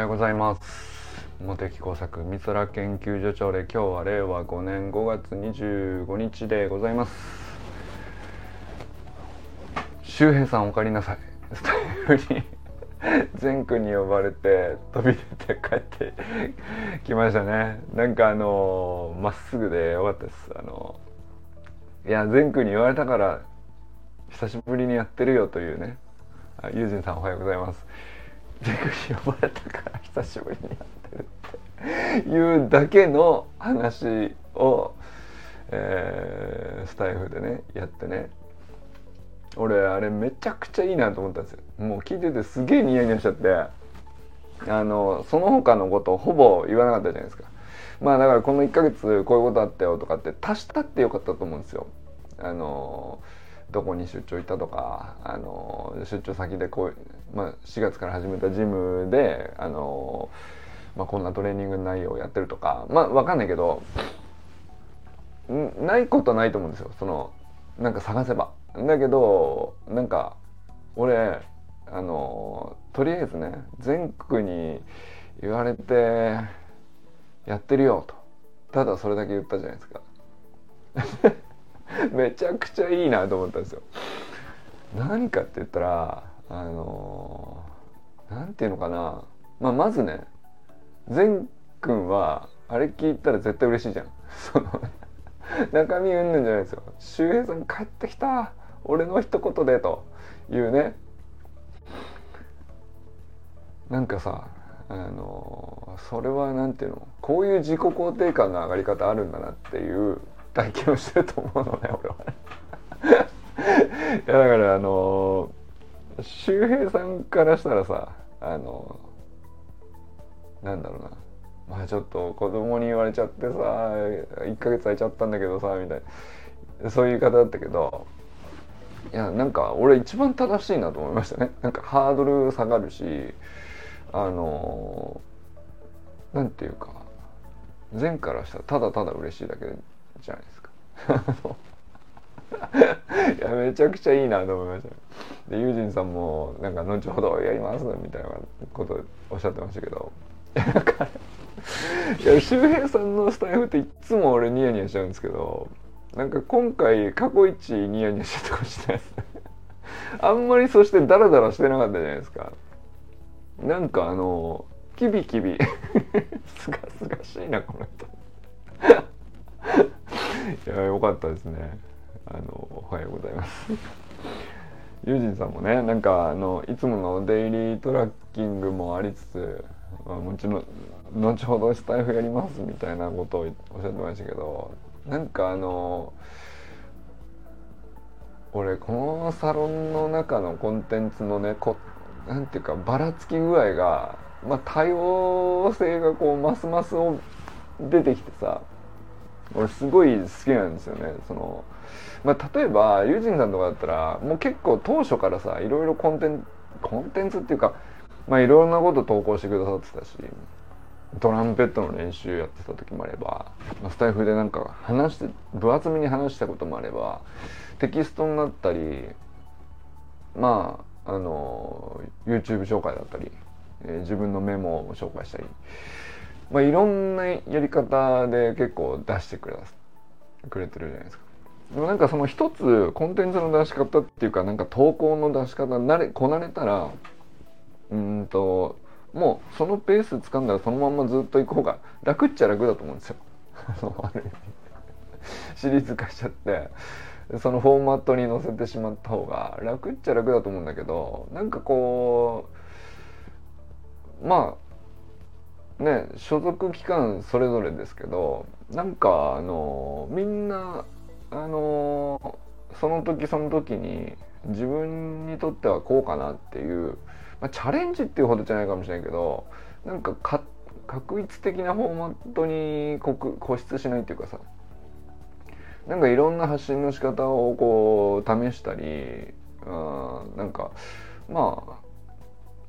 ようございます。茂木工作美空研究所長で今日は令和5年5月25日でございます。周平さんお帰りなさい。スタイフに全区に呼ばれて飛び出て帰ってきましたね。なんかあのまっすぐでよかったです。あのいや全区に言われたから久しぶりにやってるよというね。ユージンさんおはようございます。全区に呼ばれたから久しぶりにやってるっていうだけの話を、えー、スタイフでねやってね。俺あれめちゃくちゃいいなと思ったんですよ。もう聞いててすげえニヤニヤしちゃって。あのその他のことほぼ言わなかったじゃないですか。まあだからこの1ヶ月こういうことあったよとかって足したってよかったと思うんですよ。あのどこに出張行ったとかあの出張先でこう、まあ、4月から始めたジムであの、まあ、こんなトレーニング内容をやってるとかまあ分かんないけどないことないと思うんですよ。そのなんか探せば。だけどなんか俺あのとりあえずね全国に言われてやってるよと。ただそれだけ言ったじゃないですか。めちゃくちゃいいなと思ったんですよ。何かって言ったらあの何ていうのかな、まあ、まずね善くんはあれ聞いたら絶対嬉しいじゃん。その中身うんぬんじゃないですよ。周平さん帰ってきた。俺の一言でと。いうね。なんかさあのそれは何ていうの。こういう自己肯定感の上がり方あるんだなっていう。体験をしてると思うのね俺は。いやだからあの周平さんからしたらさあのなんだろうな。まあちょっと子供に言われちゃってさ1ヶ月空いちゃったんだけどさみたいな。そういう言い方だったけどいやなんか俺一番正しいなと思いましたね。なんかハードル下がるしあのなんていうか前からしたらただただ嬉しいだけじゃないですか。いやめちゃくちゃいいなと思いました、でユージンさんもなんか後ほどやりますみたいなことおっしゃってましたけど。い やなんかいや周平さんのスタイフっていつも俺ニヤニヤしちゃうんですけどなんか今回過去一ニヤニヤしてたかもしれないですね。あんまりそしてダラダラしてなかったじゃないですか。なんかあのキビキビ。すがすがしいなこの人。いやよかったですね。あのおはようございます。ユージンさんもねなんかあのいつものデイリートラッキングもありつつ、まあ、もちろん後ほどスタイフやりますみたいなことをおっしゃってましたけどなんかあの俺このサロンの中のコンテンツのねこなんていうかばらつき具合が、まあ、多様性がこうますます出てきてさ俺すごい好きなんですよね。その、まあ、例えばユージンさんとかだったらもう結構当初からさいろいろコンテンツコンテンツっていうかまあいろんなこと投稿してくださってたしドラムペットの練習やってた時もあれば、まあ、スタイフでなんか話して分厚めに話したこともあればテキストになったりまああの YouTube 紹介だったり、えー、自分のメモを紹介したり、まあ、いろんなやり方で結構出してくれくれてるじゃないですか。でもなんかその一つコンテンツの出し方っていうかなんか投稿の出し方慣れこなれたらうんともうそのペース掴んだらそのまんまずっと行こうが楽っちゃ楽だと思うんですよ。シリーズ化しちゃってそのフォーマットに載せてしまった方が楽っちゃ楽だと思うんだけどなんかこうまあね所属期間それぞれですけどなんかあのみんなあのその時その時に自分にとってはこうかなっていうまあ、チャレンジっていうほどじゃないかもしれないけどなんかか確一的なフォーマットに固執しないっていうかさなんかいろんな発信の仕方をこう試したりうんなんかまあ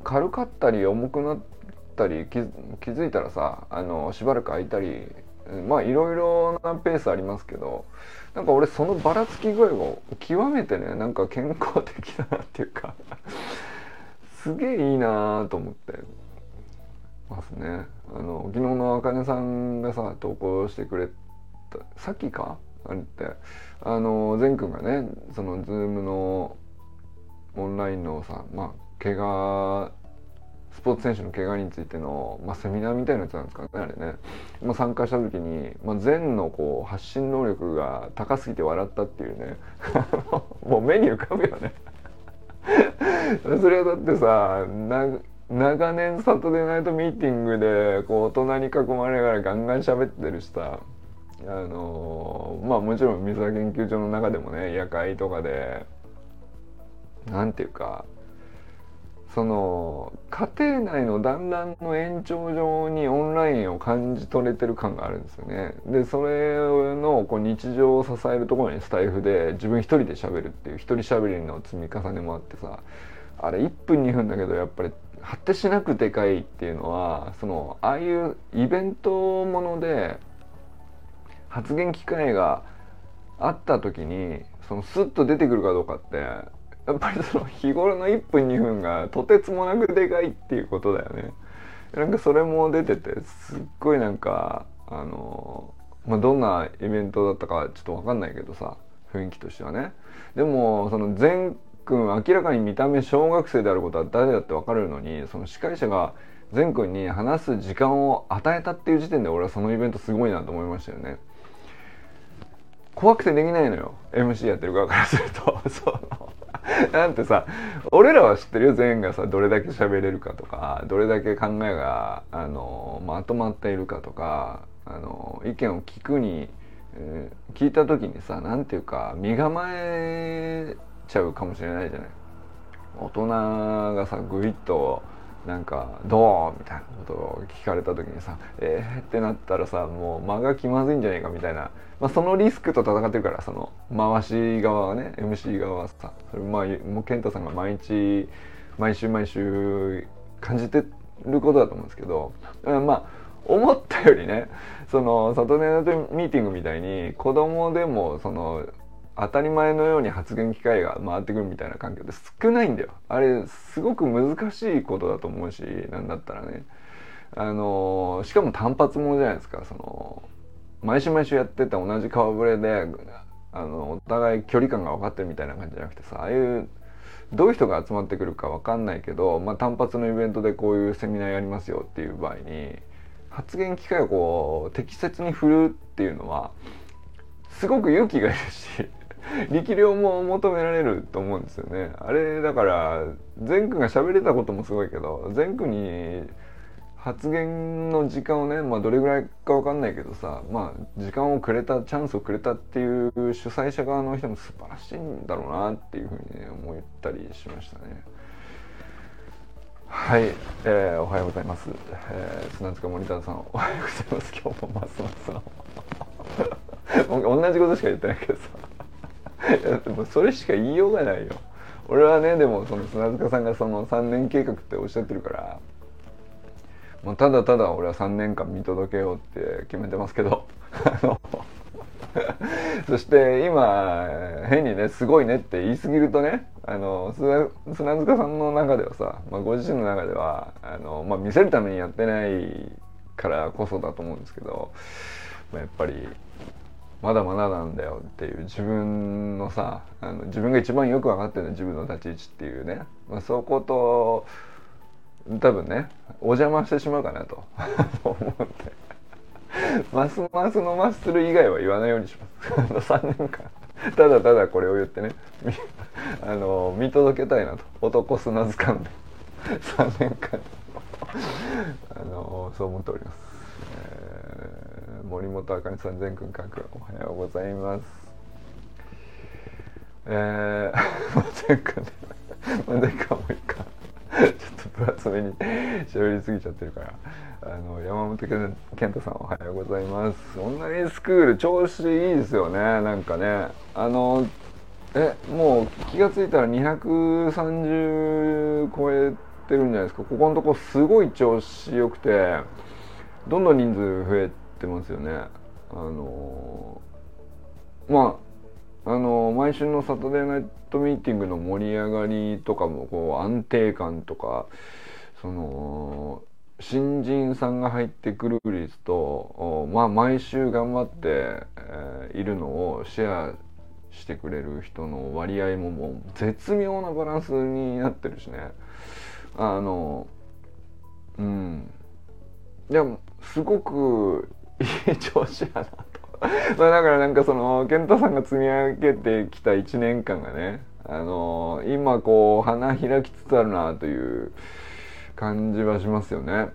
軽かったり重くなったり気気づいたらさあのしばらく空いたりまあいろいろなペースありますけどなんか俺そのばらつき具合が極めてねなんか健康的だなっていうかすげえいいなと思ってますね。あの昨日のあかねさんがさ投稿してくれたさっきか？あれって。あの善くんがねその Zoom のオンラインのさまあ怪我スポーツ選手の怪我についての、まあ、セミナーみたいなやつなんですかねあれね、まあ、参加した時に、まあ、善のこう発信能力が高すぎて笑ったっていうね。もう目に浮かぶよね。それはだってさ長年サトデーナイトミーティングでこう大人に囲まれながらガンガン喋ってるしさあのまあもちろん水沢研究所の中でもね夜会とかでなんていうかその家庭内の団らんの延長上にオンラインを感じ取れてる感があるんですよね。でそれのこう日常を支えるところにスタイフで自分一人で喋るっていう一人喋りの積み重ねもあってさあれ1分2分だけどやっぱり果てしなくでかいっていうのはそのああいうイベントもので発言機会があった時にそのスッと出てくるかどうかってやっぱりその日頃の1分2分がとてつもなくでかいっていうことだよね。なんかそれも出ててすっごいなんかあのまあ、どんなイベントだったかちょっと分かんないけどさ雰囲気としてはね。でもその善くん明らかに見た目小学生であることは誰だって分かるのにその司会者が善くんに話す時間を与えたっていう時点で俺はそのイベントすごいなと思いましたよね。怖くてできないのよ MC やってる側からすると。その なんてさ俺らは知ってるよ全員がさどれだけ喋れるかとかどれだけ考えがあのまとまっているかとかあの意見を聞くに、えー、聞いた時にさ何て言うか身構えちゃうかもしれないじゃない。大人がさグイッとなんか「どう?」みたいなことを聞かれた時にさ「えー?」ってなったらさもう間が気まずいんじゃないかみたいな、まあ、そのリスクと戦ってるからその回し側はね MC 側はさそれまあもう健太さんが毎日毎週毎週感じてることだと思うんですけどまあ思ったよりねそのサトネナトミーティングみたいに子供でもその当たり前のように発言機会が回ってくるみたいな環境って少ないんだよ。あれすごく難しいことだと思うしなんだったらね。あのしかも単発ものじゃないですか。その毎週毎週やってた同じ顔ぶれであのお互い距離感が分かってるみたいな感じじゃなくてさああいうどういう人が集まってくるか分かんないけど、まあ、単発のイベントでこういうセミナーやりますよっていう場合に発言機会をこう適切に振るっていうのはすごく勇気がいるし 力量も求められると思うんですよね。あれだから善くんが喋れたこともすごいけど善くんに発言の時間をね、まあ、どれぐらいか分かんないけどさ、まあ、時間をくれたチャンスをくれたっていう主催者側の人も素晴らしいんだろうなっていうふうに、ね、思ったりしましたね。はい、えー、おはようございます。えー、砂塚森田さん、おはようございます。今日もますますの。同じことしか言ってないけどさ。もそれしか言いようがないよ。俺はねでもその砂塚さんがその3年計画っておっしゃってるからもうただただ俺は3年間見届けようって決めてますけどそして今変にねすごいねって言い過ぎるとねあの砂塚さんの中ではさ、まあ、ご自身の中ではあの、まあ、見せるためにやってないからこそだと思うんですけど、まあ、やっぱりまだまだなんだよっていう自分のさあの自分が一番よく分かってるの自分の立ち位置っていうね、まあ、そこと多分ねお邪魔してしまうかなと。思って。ますますのマッスル以外は言わないようにします。3年間。ただただこれを言ってね あの見届けたいなと。男砂図鑑で。3年間。あのそう思っております、えー森本あかねさん全くんかくおはようございます。えー、前回ね前回もいいか。ちょっと分厚めに喋りすぎちゃってるから。あの山本健太さんおはようございます。オンラインスクール調子いいですよね。なんかね。あのえもう気が付いたら230超えてるんじゃないですか。ここのとこすごい調子よくてどんどん人数増えってますよね。あのまああの毎週のサタデーナイトミーティングの盛り上がりとかもこう安定感とかその新人さんが入ってくる率とまあ毎週頑張って、えー、いるのをシェアしてくれる人の割合ももう絶妙なバランスになってるしねあのうんでもすごくいい調子やなとまあだからなんかその健太さんが積み上げてきた1年間がねあの今こう花開きつつあるなという感じはしますよね。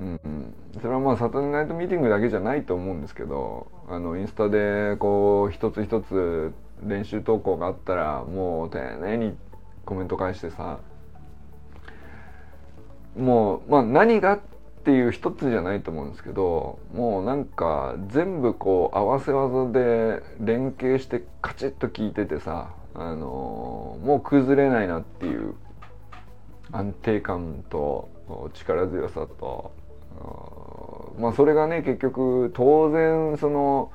うん、それはまあサタデーナイトミーティングだけじゃないと思うんですけどあのインスタでこう一つ一つ練習投稿があったらもう丁寧にコメント返してさもうまあ何がっっていう一つじゃないと思うんですけどもうなんか全部こう合わせ技で連携してカチッと効いててさあのー、もう崩れないなっていう安定感と力強さとまあそれがね結局当然その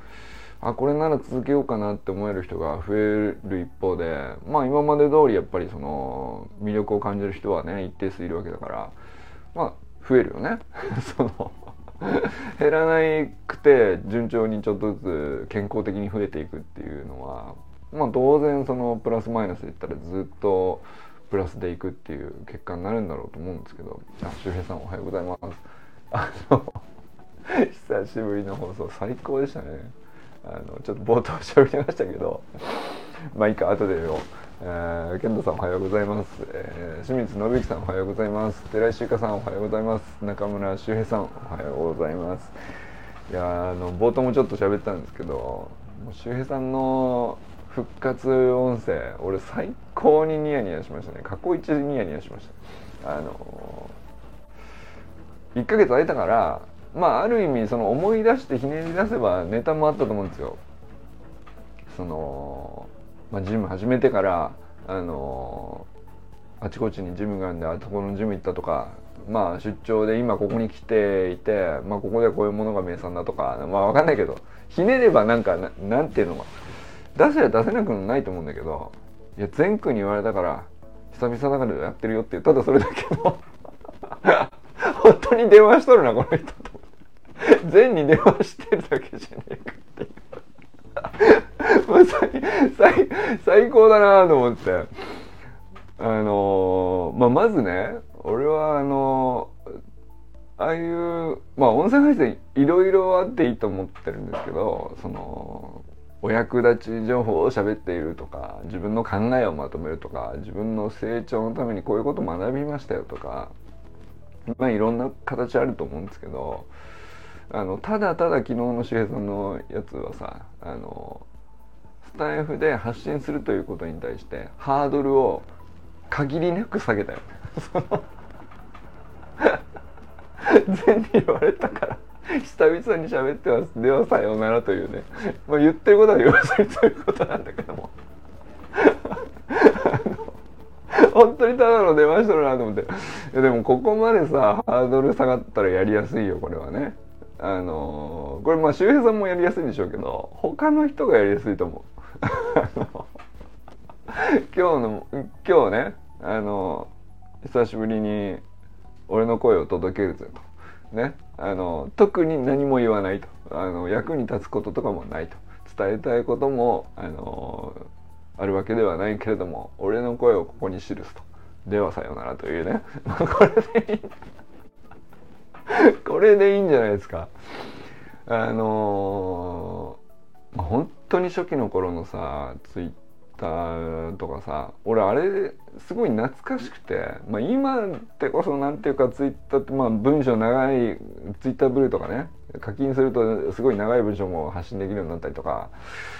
あこれなら続けようかなって思える人が増える一方でまあ今まで通りやっぱりその魅力を感じる人はね一定数いるわけだからまあ増えるよね。その減らなくて順調にちょっとずつ健康的に増えていくっていうのはまあ当然そのプラスマイナスで言ったらずっとプラスでいくっていう結果になるんだろうと思うんですけど。あ周平さんおはようございます。あの久しぶりの放送最高でしたね。あのちょっと冒頭喋りましたけど。まあいいか後でよ。えー、健太さんおはようございます、えー、清水信之さんおはようございます。寺井修香さんおはようございます。中村修平さんおはようございます。いやあの冒頭もちょっと喋ったんですけど修平さんの復活音声俺最高にニヤニヤしましたね。過去一ニヤニヤしました。あの1ヶ月空いたからまあある意味その思い出してひねり出せばネタもあったと思うんですよ。そのまあ、ジム始めてからあのあちこちにジムがあるんであそこのジム行ったとかまあ出張で今ここに来ていて、まあ、ここでこういうものが名産だとかまあ分かんないけどひねればなんかななんていうのが出せや出せなくもないと思うんだけどいや全区に言われたから久々だからやってるよってただそれだけの本当に電話しとるなこの人と。全に電話してるだけじゃねえか。最最高だなと思って。あのまあまずね俺はあのああいうまあ音声配信いろいろあっていいと思ってるんですけどそのお役立ち情報を喋っているとか自分の考えをまとめるとか自分の成長のためにこういうこと学びましたよとかまあいろんな形あると思うんですけどあのただただ昨日の周平さんのやつはさあのタイフで発信するということに対してハードルを限りなく下げたよ。全に言われたから久々に喋ってます。ではさようならというね、まあ、言ってることは言わせるということなんだけども。本当にただの出ましたなと思って。いやでもここまでさハードル下がったらやりやすいよこれはね。あのー、これまあ周平さんもやりやすいんでしょうけど他の人がやりやすいと思う。今日の今日ねあの久しぶりに俺の声を届けるぜと。ねあの特に何も言わないと。あの役に立つこととかもないと。伝えたいこともあのあるわけではないけれども俺の声をここに記すと。ではさようならというね。これでいい。これでいいんじゃないですか。あのー、本当に初期の頃のさツイッターとかさ俺あれすごい懐かしくて、まあ、今ってこそ何ていうかツイッターってまあ文章長いツイッターブルーとかね課金するとすごい長い文章も発信できるようになったりとか、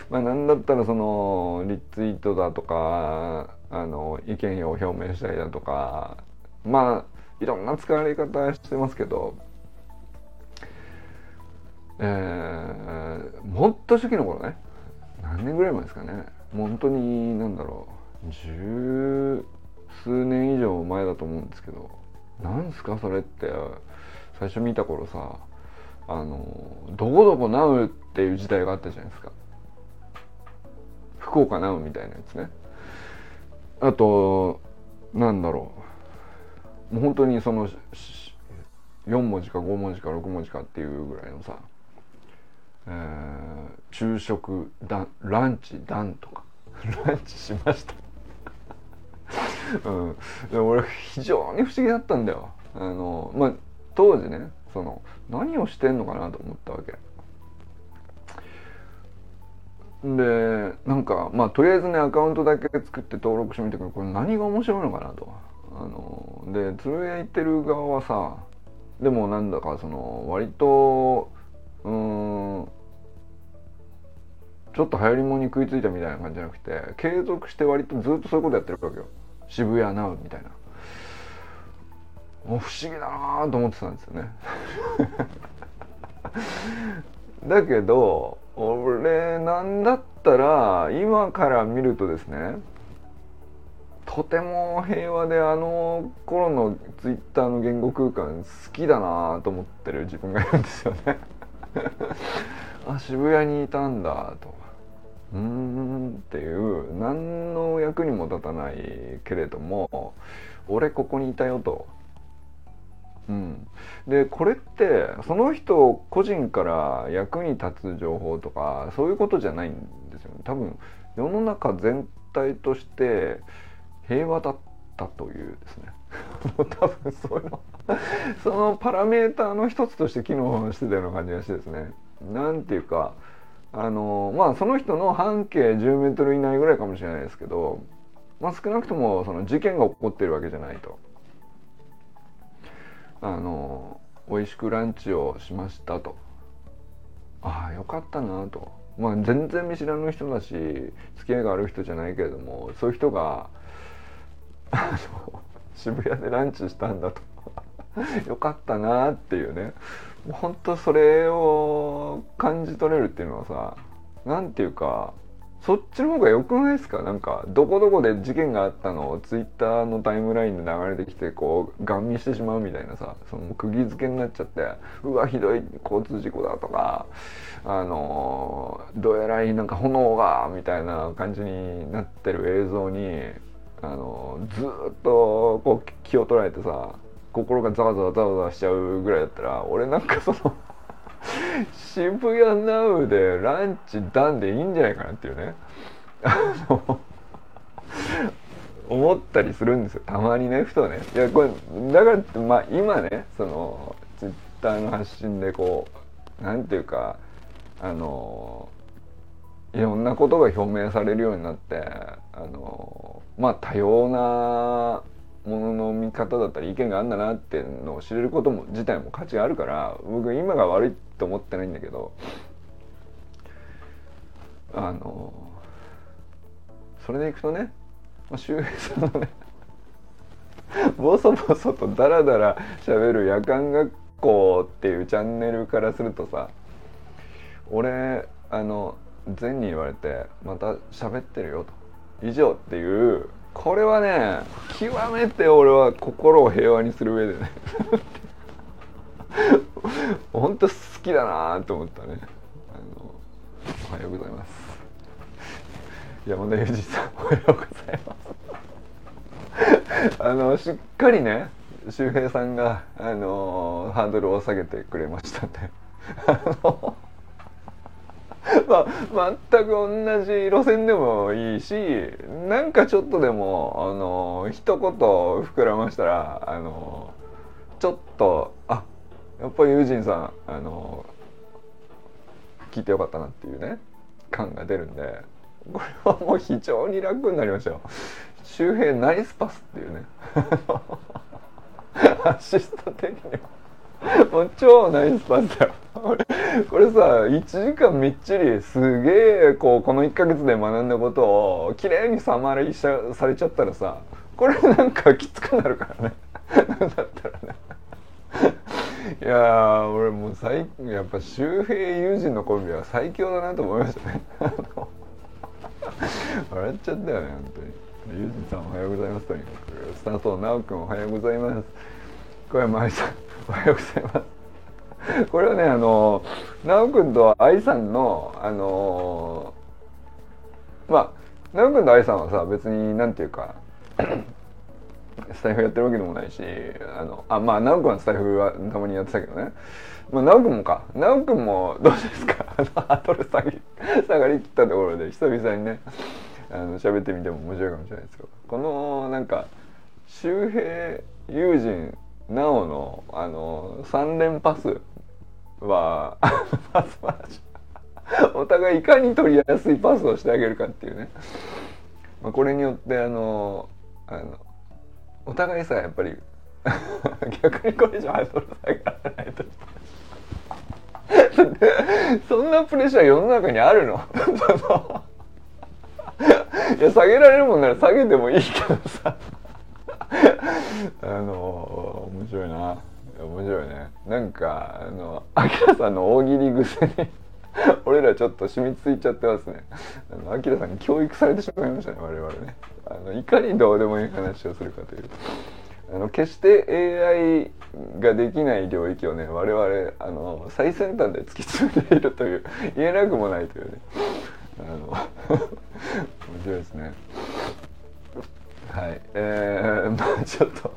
まあ、なんだったらそのリツイートだとかあの意見を表明したりだとかまあいろんな使われ方してますけどえもっと初期の頃ね。何年ぐらい前ですかね。もう本当に何だろう。十数年以上前だと思うんですけど。なんすかそれって。最初見た頃さあのどこどこナウっていう時代があったじゃないですか。福岡ナウみたいなやつね。あとなんだろう。もう本当にその4文字か5文字か6文字かっていうぐらいのさ、えー、昼食だランチダンとか。ランチしました。うん、で俺非常に不思議だったんだよ。あのまあ当時ねその何をしてんのかなと思ったわけ。でなんかまあとりあえずねアカウントだけ作って登録してみてくるこれ何が面白いのかなと。あので鶴屋行ってる側はさでもなんだかその割とうん。ちょっと流行りもんに食いついたみたいな感じじゃなくて継続して割とずっとそういうことやってるわけよ。渋谷ナウみたいな。もう不思議だなと思ってたんですよね。だけど俺なんだったら今から見るとですねとても平和であの頃のツイッターの言語空間好きだなと思ってる自分がいるんですよね。あ渋谷にいたんだと。うーんっていう何の役にも立たないけれども俺ここにいたよと。うん、でこれってその人個人から役に立つ情報とかそういうことじゃないんですよね。多分世の中全体として平和だったというですね。多分そういうの そのパラメーターの一つとして機能してたような感じがしてですね何ていうかあのまあその人の半径10メートル以内ぐらいかもしれないですけど、まあ、少なくともその事件が起こってるわけじゃないと。あの美味しくランチをしましたと。ああよかったなと。まあ全然見知らぬ人だし付き合いがある人じゃないけれどもそういう人があの渋谷でランチしたんだと よかったなっていうね。本当それを感じ取れるっていうのはさ何ていうかそっちの方が良くないですか？なんかどこどこで事件があったの？をツイッターのタイムラインで流れてきてこうガン見してしまうみたいなさその釘付けになっちゃってうわひどい交通事故だとかあのどえらいなんか炎がみたいな感じになってる映像にあのずっとこう気を取られてさ心がざわざわざわざわしちゃうぐらいだったら俺なんかその渋谷ナウでランチダンでいいんじゃないかなっていうね。思ったりするんですよ。たまにねふとね。いやこれだからまあ今ねそのツイッターの発信でこうなんていうかあのいろんなことが表明されるようになってあのまあ多様なものの見方だったり意見があるんだなっていうのを知れることも自体も価値があるから僕今が悪いと思ってないんだけどあのそれでいくとね、まあ、周平さんのね ボソボソとダラダラ喋る夜間学校っていうチャンネルからするとさ俺あの善に言われてまた喋ってるよと。以上っていうこれはね極めて俺は心を平和にする上でね。本当好きだなと思ったね。あのおはようございます。山田裕二さんおはようございます。あのしっかりね周平さんがあのハードルを下げてくれましたねあの まあ、全く同じ路線でもいいしなんかちょっとでもあの一言膨らましたらあのちょっとあやっぱりユージンさんあの聞いてよかったなっていうね感が出るんでこれはもう非常に楽になりましたよ。周平ナイスパスっていうね アシスト的には。もう超ナイスパスだよ。これさ1時間みっちりすげえこうこの1ヶ月で学んだことを綺麗にサマーリーされちゃったらさこれなんかきつくなるからね。だったらね。いや俺もう最やっぱ周平友人のコンビは最強だなと思いましたね。笑っちゃったよね本当に。友人さんおはようございますとにかく。スタート直君おはようございます。小山愛さんおはようございます。これはねあの直君と愛さんのあのまあ直君と愛さんはさ別になんていうかスタイフやってるわけでもないしあのあまあ直くんはスタイフはたまにやってたけどね。まあ直くんもか。直くんもどうですか？ハードル下げ下がりきったところで久々にねあの喋ってみても面白いかもしれないですよこのなんか周平友人なおのあの3連パスは パス回し。お互いいかに取りやすいパスをしてあげるかっていうね、まあ、これによってあのあのお互いさやっぱり 逆にこれ以上ハードル下げられないと。そんなプレッシャー世の中にあるの？いや下げられるもんなら下げてもいいけどさ。あの面白いな。面白いね。なんかあのアキラさんの大喜利癖に 俺らちょっと染みついちゃってますね。あのアキラさんに教育されてしまいましたね我々ね。あのいかにどうでもいい話をするかというあの決して AI ができない領域をね我々あの最先端で突き詰めているという言えなくもないというね。あの 面白いですね。はい。えー、まあちょっと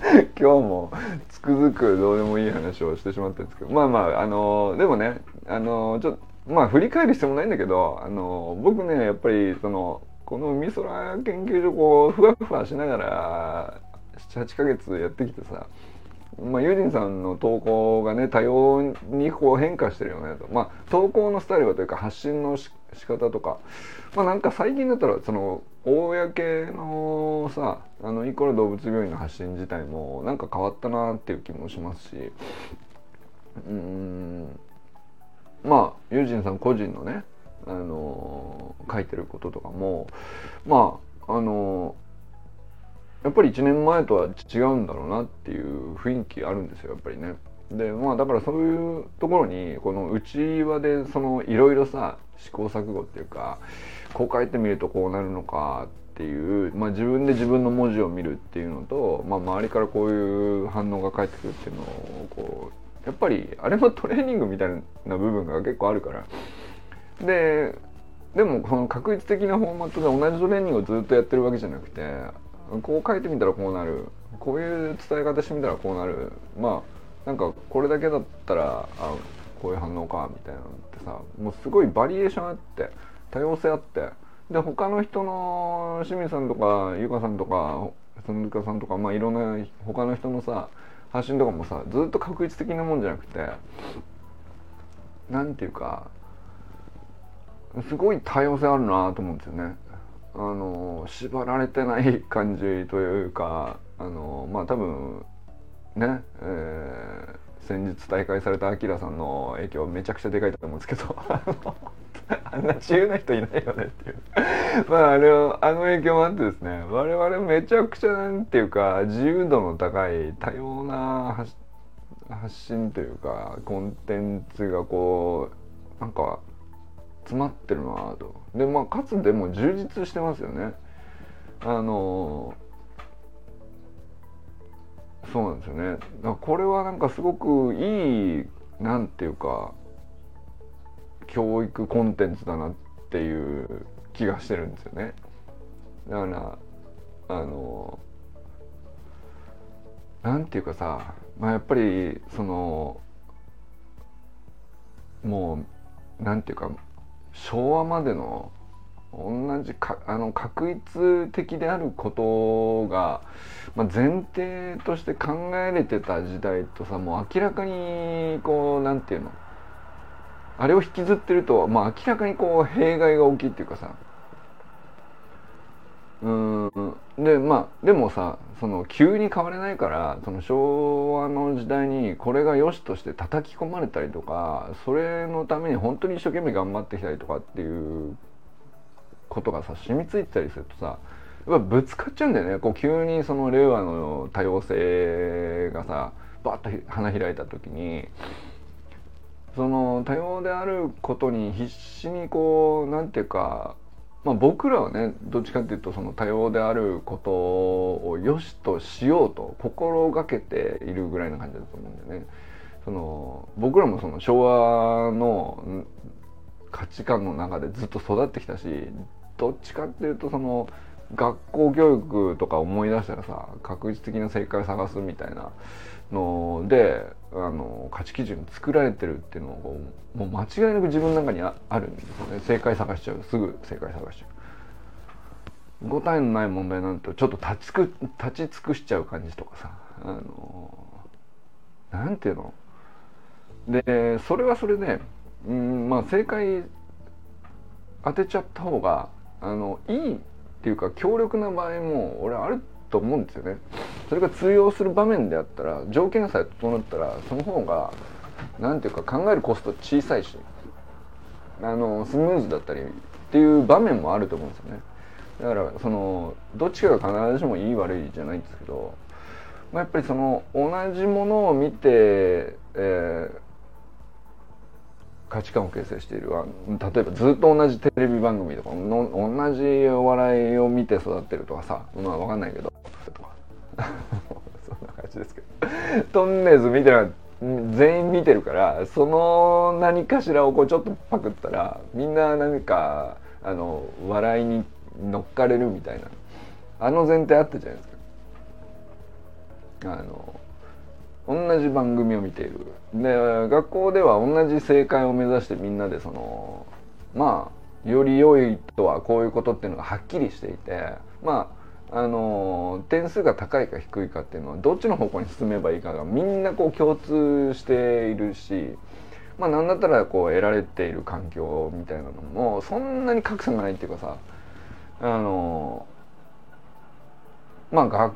今日もつくづくどうでもいい話をしてしまったんですけどまあまああのでもねあのちょっとまあ振り返る必要もないんだけどあの僕ねやっぱりそのこの海空研究所こうふわふわしながら78ヶ月やってきてさまあ、ユージンさんの投稿がね多様にこう変化してるよねと。まあ投稿のスタイルはというか発信のし仕方とかまあなんか最近だったらその公のさあのイコラ動物病院の発信自体もなんか変わったなっていう気もしますしうんまあユージンさん個人のねあの書いてることとかもまああのやっぱり1年前とは違うんだろうなっていう雰囲気あるんですよやっぱりね。でまあだからそういうところにこの内輪でそのいろいろさ試行錯誤っていうかこう書いてみるとこうなるのかっていう、まあ、自分で自分の文字を見るっていうのと、まあ、周りからこういう反応が返ってくるっていうのをこうやっぱりあれもトレーニングみたいな部分が結構あるから。ででもこの確率的なフォーマットで同じトレーニングをずっとやってるわけじゃなくてこう書いてみたらこうなる。こういう伝え方してみたらこうなる。まあなんかこれだけだったらあこういう反応かみたいなのってさもうすごいバリエーションあって多様性あってで他の人の清水さんとかゆかさんとか鈴鹿さんとかまあいろんな他の人のさ発信とかもさずっと確率的なもんじゃなくてなんていうかすごい多様性あるなと思うんですよね。あの縛られてない感じというかあのまあ多分ね、えー、先日大会されたアキラさんの影響めちゃくちゃでかいと思うんですけど。あんな自由な人いないよねっていう。まああれはあの影響もあってですね。我々めちゃくちゃなんていうか自由度の高い多様な発信というかコンテンツがこうなんか詰まってるなと。でまあかつでも充実してますよね。あのそうなんですよね。これはなんかすごくいいなんていうか教育コンテンツだなっていう気がしてるんですよね。だからあのなんていうかさ、まあ、やっぱりそのもうなんていうか昭和までの同じかあの確一的であることが、まあ、前提として考えれてた時代とさもう明らかにこうなんていうの？あれを引きずってると、まあ、明らかにこう弊害が大きいっていうかさ。うん。でまあでもさその急に変われないからその昭和の時代にこれが良しとして叩き込まれたりとかそれのために本当に一生懸命頑張ってきたりとかっていうことがさ染みついてたりするとさっぱぶつかっちゃうんだよねこう急にその令和の多様性がさバッと花開いた時にその多様であることに必死にこうなんていうかまあ、僕らはねどっちかっていうとその多様であることを良しとしようと心がけているぐらいな感じだと思うんだよね。その僕らもその昭和の価値観の中でずっと育ってきたしどっちかっていうとその学校教育とか思い出したらさ確実的な正解を探すみたいなのであの価値基準作られてるっていうのをもう間違いなく自分の中にあるんですよね。正解探しちゃう。すぐ正解探しちゃう。答えのない問題なんてちょっと立ちく立ち尽くしちゃう感じとかさあのなんていうの？でそれはそれで、うんまあ正解当てちゃった方があのいいっていうか強力な場合も俺あると思うんですよね。それが通用する場面であったら条件さえ整ったらその方が何ていうか考えるコスト小さいしあのスムーズだったりっていう場面もあると思うんですよね。だからそのどっちかが必ずしもいい悪いじゃないんですけど、まあ、やっぱりその同じものを見て、えー、価値観を形成している。例えばずっと同じテレビ番組とかの同じお笑いを見て育ってるとかさまあ分かんないけど。と かそんな感じですけど。トンネルズ見てる全員見てるからその何かしらをこうちょっとパクったらみんな何かあの笑いに乗っかれるみたいな。あの前提あったじゃないですか。あの同じ番組を見ている。で学校では同じ正解を目指してみんなでそのまあより良いとはこういうことっていうのがはっきりしていてまああの点数が高いか低いかっていうのはどっちの方向に進めばいいかがみんなこう共通しているしまあ何だったらこう得られている環境みたいなのもそんなに格差がないっていうかさあのまあ学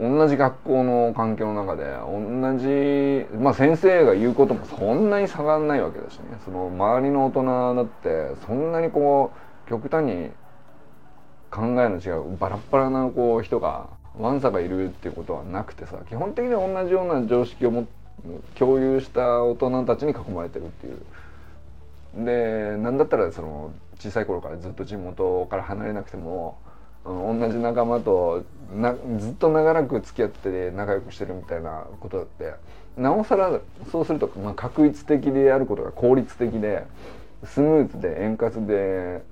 同じ学校の環境の中で同じ、まあ、先生が言うこともそんなに下がないわけだしねその周りの大人だってそんなにこう極端に考えの違うバラバラなこう人がワンサがいるっていうことはなくてさ基本的には同じような常識をも共有した大人たちに囲まれてるっていう。で何だったらその小さい頃からずっと地元から離れなくても同じ仲間となずっと長らく付き合って仲良くしてるみたいなことだって。なおさらそうすると、まあ、確率的であることが効率的でスムーズで円滑で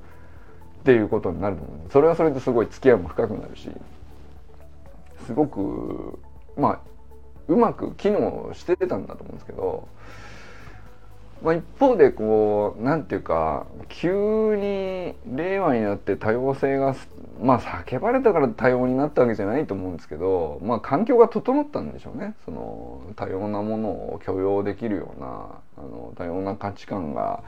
っていうことになると思う。それはそれですごい付き合いも深くなるし。すごくまあうまく機能してたんだと思うんですけどまあ、一方でこうなんていうか急に令和になって多様性がまあ叫ばれたから多様になったわけじゃないと思うんですけど、まあ、環境が整ったんでしょうね。その多様なものを許容できるようなあの多様な価値観が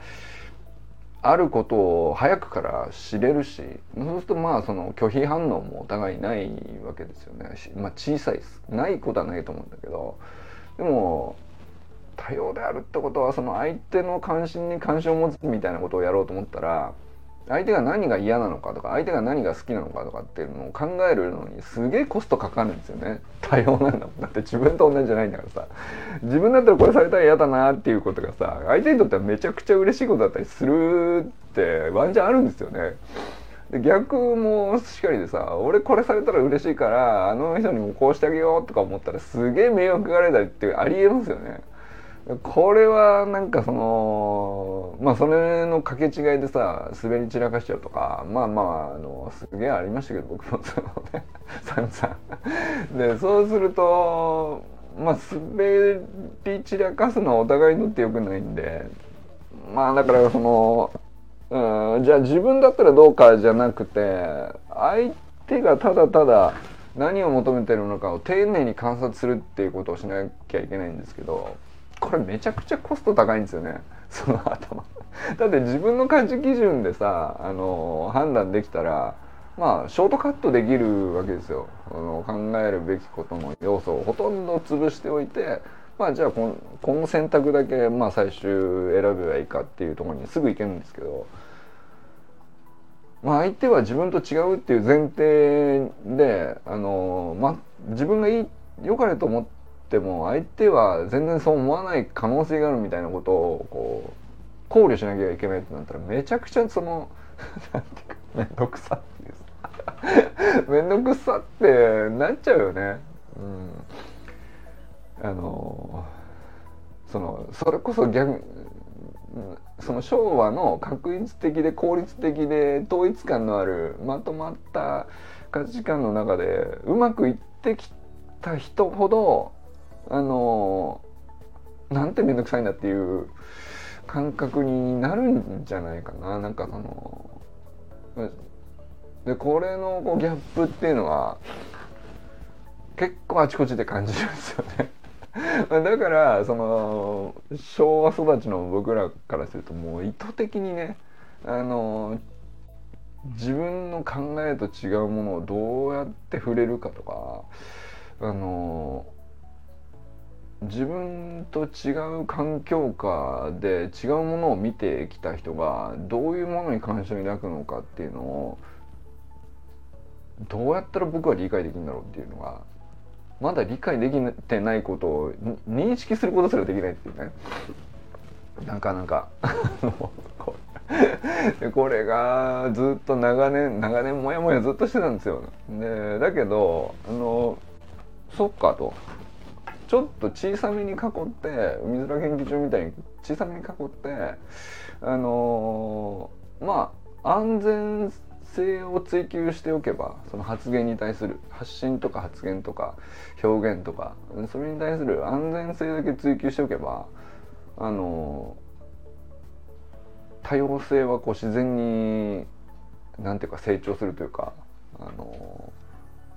あることを早くから知れるしそうするとまあその拒否反応もお互いないわけですよね、まあ、小さいです。ないことはないと思うんだけどでも多様であるってことはその相手の関心に関心を持つみたいなことをやろうと思ったら相手が何が嫌なのかとか相手が何が好きなのかとかっていうのを考えるのにすげえコストかかるんですよね。多様なんだもん。だって自分と同じじゃないんだからさ。自分だったらこれされたら嫌だなっていうことがさ相手にとってはめちゃくちゃ嬉しいことだったりするってワンチャンあるんですよね。で逆もしっかりでさ俺これされたら嬉しいからあの人にもこうしてあげようとか思ったらすげえ迷惑がられたりってありえますよね。これはなんかそのまあそれの掛け違いでさ滑り散らかしちゃうとかまあまああのすげえありましたけど僕もそのね散々でそうするとまあ滑り散らかすのはお互いにとってよくないんでまあだからそのうんじゃあ自分だったらどうかじゃなくて相手がただただ何を求めてるのかを丁寧に観察するっていうことをしなきゃいけないんですけどこれめちゃくちゃコスト高いんですよね。その頭。だって自分の価値基準でさあの判断できたらまあショートカットできるわけですよ。あの考えるべきことの要素をほとんど潰しておいてまあじゃあこのこの選択だけまあ最終選べばいいかっていうところにすぐ行けるんですけどまあ相手は自分と違うっていう前提であのまあ自分がいい良かれと思ってっても相手は全然そう思わない可能性があるみたいなことをこう考慮しなきゃいけないってなったらめちゃくちゃその なんていうか面倒くさって面倒くさってなっちゃうよね。うん、あのそのそれこそ逆その昭和の確率的で効率的で統一感のあるまとまった価値観の中でうまくいってきた人ほどあのなんて面倒くさいんだっていう感覚になるんじゃないかな。なんかそのでこれのこうギャップっていうのは結構あちこちで感じるんですよね。だからその昭和育ちの僕らからするともう意図的にねあの自分の考えと違うものをどうやって触れるかとかあの自分と違う環境下で違うものを見てきた人がどういうものに関心を抱くのかっていうのをどうやったら僕は理解できるんだろうっていうのがまだ理解できてないことを認識することすらできないっていうね。なかなか。これがずっと長年長年もやもやずっとしてたんですよ。でだけどあのそっかと。ちょっと小さめに囲って海空研究所みたいに小さめに囲ってあのまあ安全性を追求しておけばその発言に対する発信とか発言とか表現とかそれに対する安全性だけ追求しておけばあの多様性はこう自然に何ていうか成長するというかあの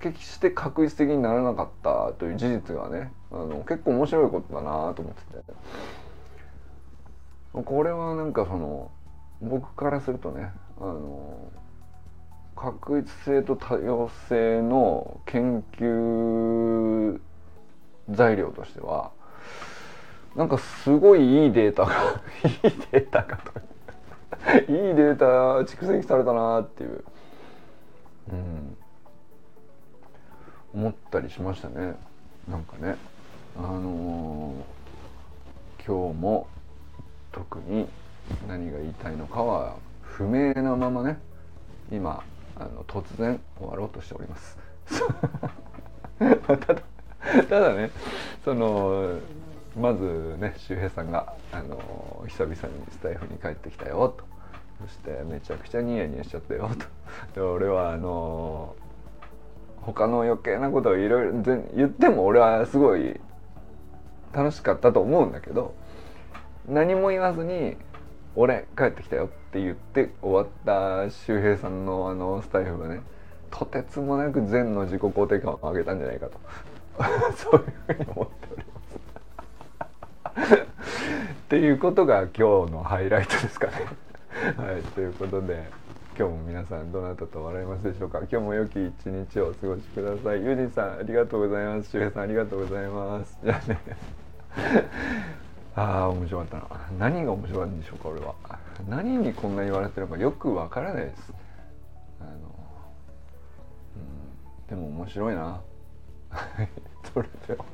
決して確実的にならなかったという事実がねあの結構面白いことだなと思ってて。これはなんかその僕からするとねあの確実性と多様性の研究材料としてはなんかすごいいいデータが いいデータがといいデータ蓄積されたなっていう、うん、思ったりしましたね。なんかね。あのー、今日も特に何が言いたいのかは不明なままね。今あの突然終わろうとしております。ただただねそのまずね周平さんがあの久々にスタイフに帰ってきたよと。そしてめちゃくちゃニヤニヤしちゃったよと。で俺はあの他の余計なことをいろいろ言っても俺はすごい楽しかったと思うんだけど何も言わずに「俺帰ってきたよ」って言って終わった周平さんのあのスタイルがねとてつもなく善の自己肯定感を上げたんじゃないかと。そういうふうに思っております。っていうことが今日のハイライトですかね。はいということで。今日も皆さんどなたと笑いますでしょうか？今日も良き一日をお過ごしください。ゆうじさんありがとうございます。周平さんありがとうございます。じゃあね。ああ面白かったな。何が面白いんでしょうか俺は。何にこんな言われてるのかよくわからないです。あの、うん、でも面白いな。それでは。